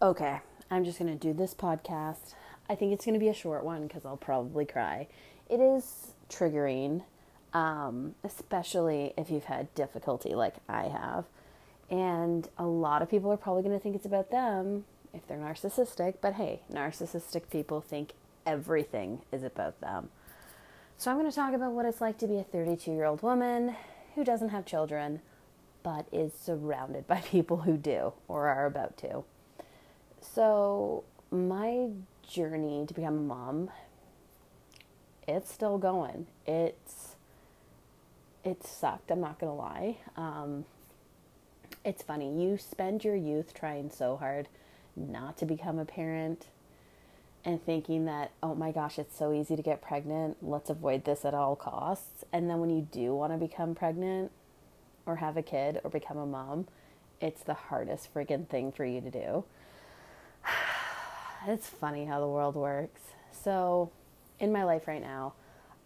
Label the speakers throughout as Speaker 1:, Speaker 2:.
Speaker 1: Okay, I'm just going to do this podcast. I think it's going to be a short one because I'll probably cry. It is triggering, um, especially if you've had difficulty like I have. And a lot of people are probably going to think it's about them if they're narcissistic, but hey, narcissistic people think everything is about them. So, I'm going to talk about what it's like to be a 32 year old woman who doesn't have children but is surrounded by people who do or are about to. So, my journey to become a mom it's still going. It's it sucked, I'm not going to lie. Um, it's funny. You spend your youth trying so hard not to become a parent and thinking that, oh my gosh, it's so easy to get pregnant. Let's avoid this at all costs. And then when you do want to become pregnant or have a kid or become a mom, it's the hardest friggin' thing for you to do. It's funny how the world works. So, in my life right now,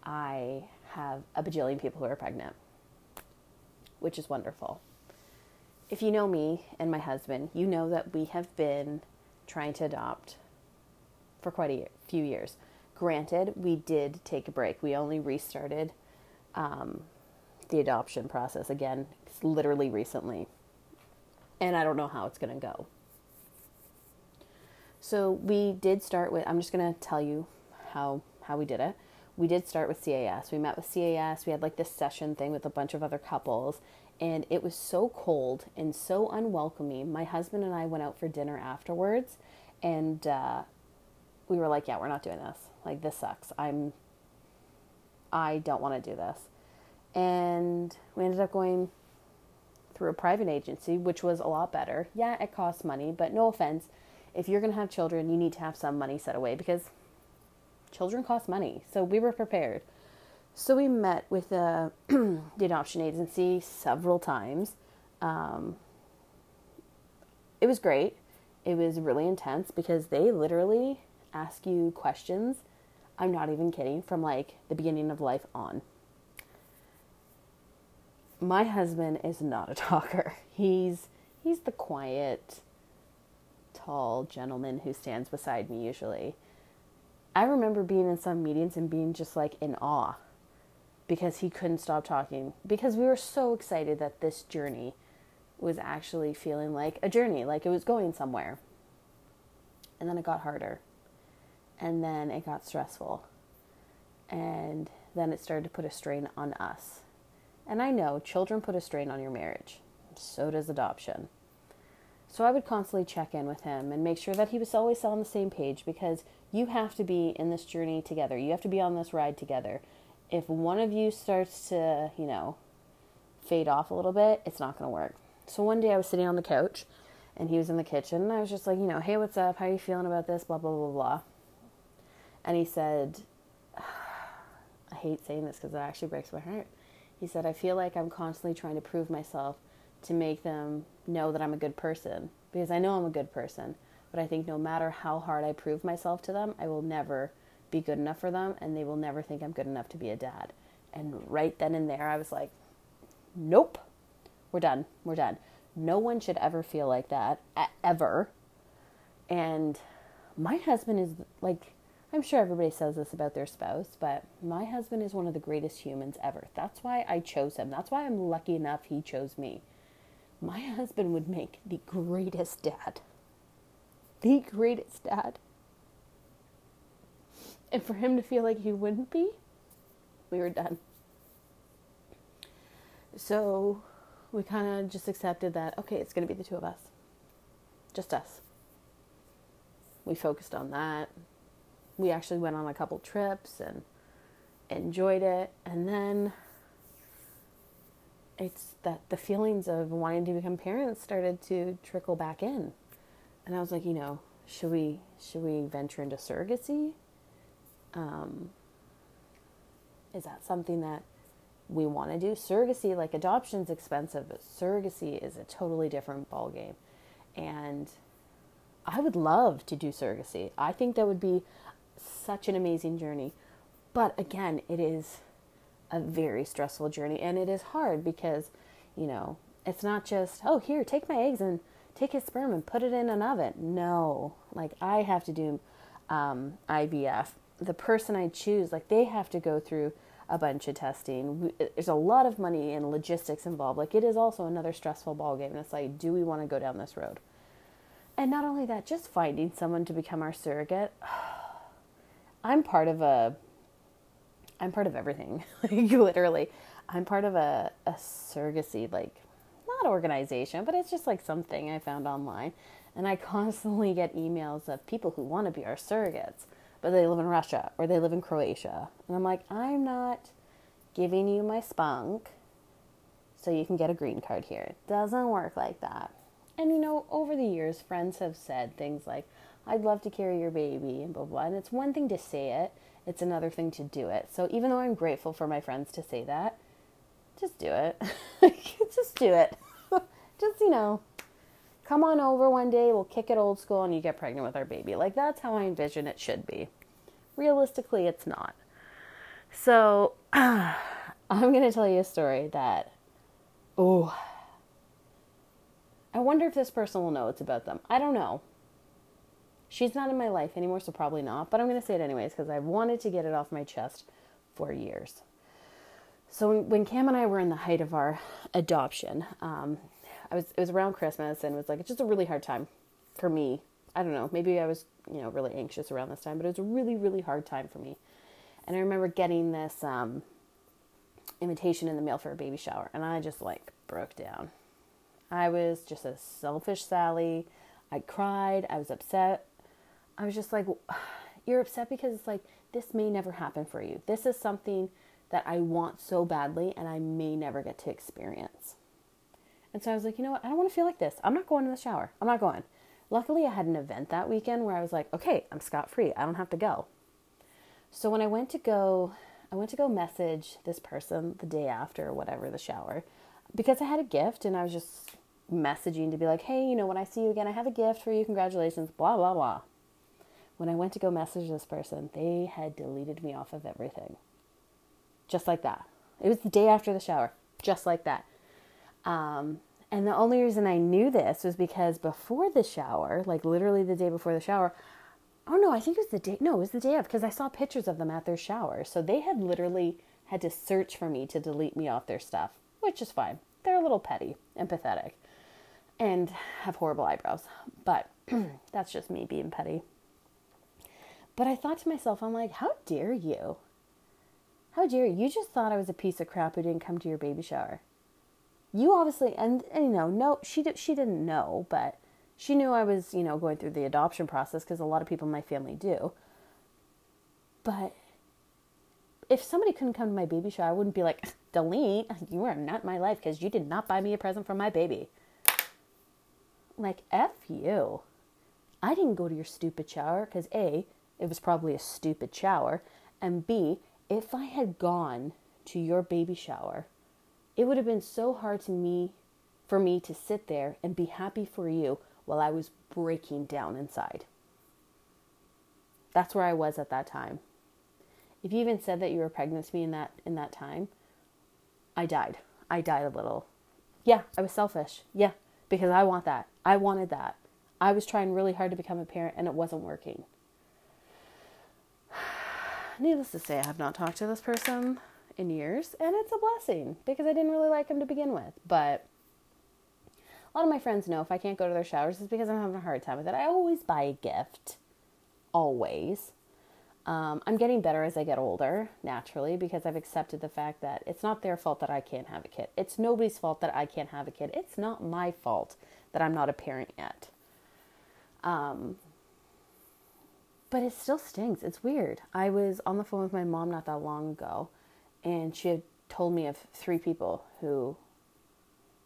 Speaker 1: I have a bajillion people who are pregnant, which is wonderful. If you know me and my husband, you know that we have been trying to adopt for quite a few years. Granted, we did take a break. We only restarted um, the adoption process again, literally recently. And I don't know how it's going to go. So we did start with, I'm just going to tell you how, how we did it. We did start with CAS. We met with CAS. We had like this session thing with a bunch of other couples. And it was so cold and so unwelcoming. My husband and I went out for dinner afterwards. And uh, we were like, yeah, we're not doing this. Like, this sucks. I'm, I don't want to do this. And we ended up going through a private agency, which was a lot better. Yeah, it costs money, but no offense if you're going to have children, you need to have some money set away because children cost money. So we were prepared. So we met with the, the adoption agency several times. Um, it was great. It was really intense because they literally ask you questions. I'm not even kidding, from like the beginning of life on. My husband is not a talker. He's he's the quiet, tall gentleman who stands beside me usually. I remember being in some meetings and being just like in awe because he couldn't stop talking because we were so excited that this journey was actually feeling like a journey, like it was going somewhere. And then it got harder. And then it got stressful. And then it started to put a strain on us. And I know children put a strain on your marriage. So does adoption. So I would constantly check in with him and make sure that he was always on the same page because you have to be in this journey together. You have to be on this ride together. If one of you starts to, you know, fade off a little bit, it's not going to work. So one day I was sitting on the couch and he was in the kitchen and I was just like, you know, hey, what's up? How are you feeling about this? Blah, blah, blah, blah. And he said, I hate saying this because it actually breaks my heart. He said, I feel like I'm constantly trying to prove myself to make them know that I'm a good person because I know I'm a good person. But I think no matter how hard I prove myself to them, I will never be good enough for them and they will never think I'm good enough to be a dad. And right then and there, I was like, nope, we're done. We're done. No one should ever feel like that, ever. And my husband is like, I'm sure everybody says this about their spouse, but my husband is one of the greatest humans ever. That's why I chose him. That's why I'm lucky enough he chose me my husband would make the greatest dad. The greatest dad. And for him to feel like he wouldn't be, we were done. So we kind of just accepted that, okay, it's going to be the two of us. Just us. We focused on that. We actually went on a couple trips and enjoyed it. And then it's that the feelings of wanting to become parents started to trickle back in. And I was like, you know, should we should we venture into surrogacy? Um, is that something that we want to do? Surrogacy, like adoption's expensive, but surrogacy is a totally different ballgame. And I would love to do surrogacy. I think that would be such an amazing journey. But again, it is a very stressful journey and it is hard because you know it's not just oh here take my eggs and take his sperm and put it in an oven. No, like I have to do um, IVF. The person I choose, like they have to go through a bunch of testing. There's a lot of money and logistics involved. Like it is also another stressful ballgame. And it's like, do we want to go down this road? And not only that, just finding someone to become our surrogate. I'm part of a. I'm part of everything. like literally, I'm part of a a surrogacy like not organization, but it's just like something I found online. And I constantly get emails of people who want to be our surrogates, but they live in Russia or they live in Croatia. And I'm like, I'm not giving you my spunk so you can get a green card here. It doesn't work like that. And you know, over the years, friends have said things like, I'd love to carry your baby and blah, blah. And it's one thing to say it, it's another thing to do it. So even though I'm grateful for my friends to say that, just do it. just do it. just, you know, come on over one day, we'll kick it old school, and you get pregnant with our baby. Like, that's how I envision it should be. Realistically, it's not. So, I'm going to tell you a story that, oh, I wonder if this person will know it's about them. I don't know. She's not in my life anymore, so probably not, but I'm going to say it anyways because I've wanted to get it off my chest for years. So when Cam and I were in the height of our adoption, um, I was it was around Christmas and it was like it's just a really hard time for me. I don't know, maybe I was you know really anxious around this time, but it was a really really hard time for me. And I remember getting this um, invitation in the mail for a baby shower, and I just like broke down. I was just a selfish Sally. I cried. I was upset. I was just like, you're upset because it's like this may never happen for you. This is something that I want so badly and I may never get to experience. And so I was like, you know what? I don't want to feel like this. I'm not going to the shower. I'm not going. Luckily, I had an event that weekend where I was like, okay, I'm scot free. I don't have to go. So when I went to go, I went to go message this person the day after or whatever the shower because I had a gift and I was just messaging to be like, hey, you know, when I see you again, I have a gift for you. Congratulations, blah, blah, blah. When I went to go message this person, they had deleted me off of everything just like that. It was the day after the shower, just like that. Um, and the only reason I knew this was because before the shower, like literally the day before the shower, oh no, I think it was the day, no, it was the day of because I saw pictures of them at their shower. So they had literally had to search for me to delete me off their stuff, which is fine. They're a little petty and pathetic and have horrible eyebrows, but that's just me being petty. But I thought to myself, I'm like, how dare you? How dare you? You just thought I was a piece of crap who didn't come to your baby shower. You obviously, and, and you know, no, she did, she didn't know, but she knew I was, you know, going through the adoption process because a lot of people in my family do. But if somebody couldn't come to my baby shower, I wouldn't be like, delete, you are not my life because you did not buy me a present for my baby. Like, F you. I didn't go to your stupid shower because A, it was probably a stupid shower, and B, if I had gone to your baby shower, it would have been so hard to me for me to sit there and be happy for you while I was breaking down inside. That's where I was at that time. If you even said that you were pregnant to me in that in that time, I died. I died a little. Yeah, I was selfish. Yeah, because I want that. I wanted that. I was trying really hard to become a parent and it wasn't working needless to say, I have not talked to this person in years, and it's a blessing because I didn't really like him to begin with. But a lot of my friends know if I can't go to their showers, it's because I'm having a hard time with it. I always buy a gift, always. Um, I'm getting better as I get older, naturally, because I've accepted the fact that it's not their fault that I can't have a kid. It's nobody's fault that I can't have a kid. It's not my fault that I'm not a parent yet. Um, but it still stings. It's weird. I was on the phone with my mom not that long ago, and she had told me of three people who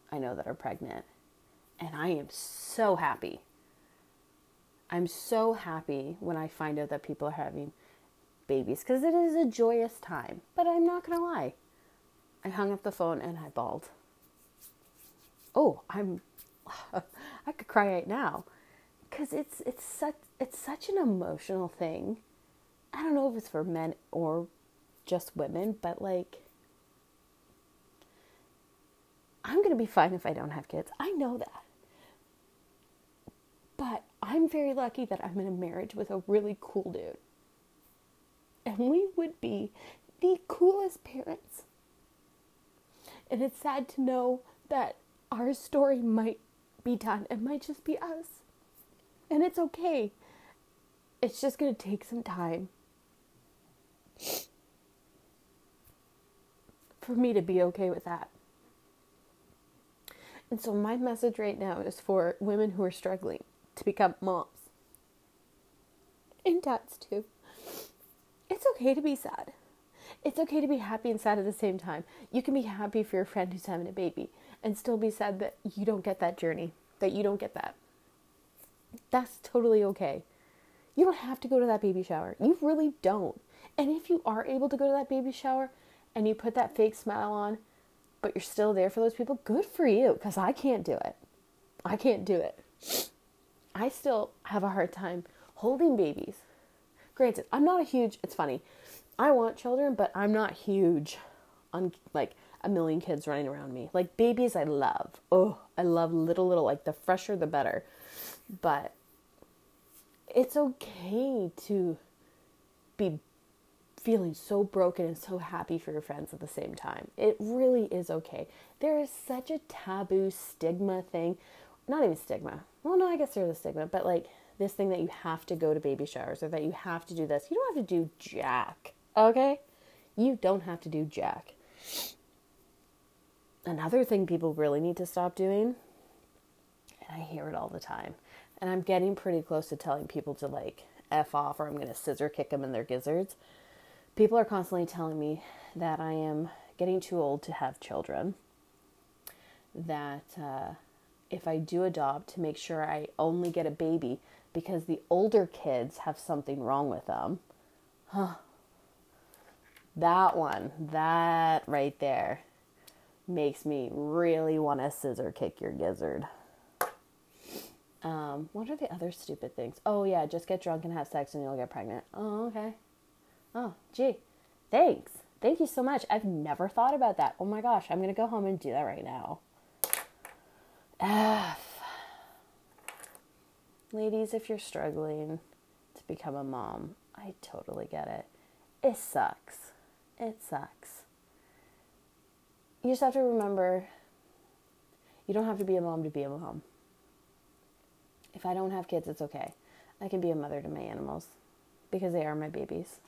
Speaker 1: I know that are pregnant. And I am so happy. I'm so happy when I find out that people are having babies because it is a joyous time. But I'm not going to lie. I hung up the phone and I bawled. Oh, I'm I could cry right now because it's it's such it's such an emotional thing. I don't know if it's for men or just women, but like I'm going to be fine if I don't have kids. I know that. But I'm very lucky that I'm in a marriage with a really cool dude. And we would be the coolest parents. And it's sad to know that our story might be done. It might just be us. And it's okay. It's just going to take some time for me to be okay with that. And so, my message right now is for women who are struggling to become moms and dads too. It's okay to be sad. It's okay to be happy and sad at the same time. You can be happy for your friend who's having a baby and still be sad that you don't get that journey, that you don't get that. That's totally okay. You don't have to go to that baby shower. You really don't. And if you are able to go to that baby shower and you put that fake smile on, but you're still there for those people, good for you because I can't do it. I can't do it. I still have a hard time holding babies. Granted, I'm not a huge, it's funny. I want children, but I'm not huge on like a million kids running around me. Like babies, I love. Oh, I love little, little, like the fresher the better. But it's okay to be feeling so broken and so happy for your friends at the same time. It really is okay. There is such a taboo stigma thing. Not even stigma. Well, no, I guess there's a stigma, but like this thing that you have to go to baby showers or that you have to do this. You don't have to do jack. Okay? You don't have to do jack. Another thing people really need to stop doing, and I hear it all the time, and I'm getting pretty close to telling people to like F off or I'm going to scissor kick them in their gizzards. People are constantly telling me that I am getting too old to have children, that uh, if I do adopt, to make sure I only get a baby because the older kids have something wrong with them. Huh. That one, that right there, makes me really want to scissor kick your gizzard. Um, what are the other stupid things? Oh, yeah, just get drunk and have sex and you'll get pregnant. Oh, okay. Oh, gee, thanks. Thank you so much. I've never thought about that. Oh my gosh, I'm going to go home and do that right now. F. Ladies, if you're struggling to become a mom, I totally get it. It sucks. It sucks. You just have to remember you don't have to be a mom to be a mom. If I don't have kids, it's okay. I can be a mother to my animals because they are my babies.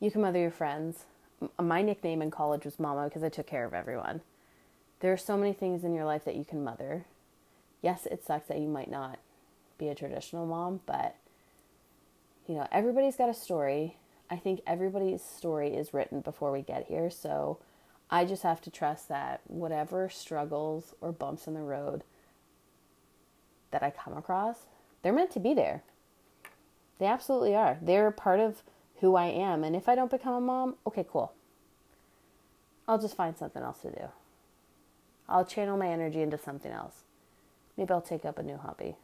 Speaker 1: You can mother your friends. Uh, my nickname in college was Mama because I took care of everyone. There are so many things in your life that you can mother. Yes, it sucks that you might not be a traditional mom, but you know, everybody's got a story. I think everybody's story is written before we get here, so I just have to trust that whatever struggles or bumps in the road that I come across, they're meant to be there. They absolutely are. They're part of who I am. And if I don't become a mom, okay, cool. I'll just find something else to do. I'll channel my energy into something else. Maybe I'll take up a new hobby.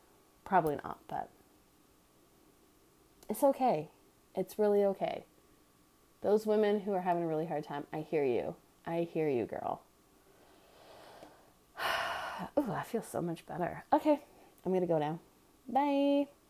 Speaker 1: Probably not, but it's okay. It's really okay. Those women who are having a really hard time, I hear you. I hear you, girl. Ooh, I feel so much better. Okay, I'm going to go now. Bye.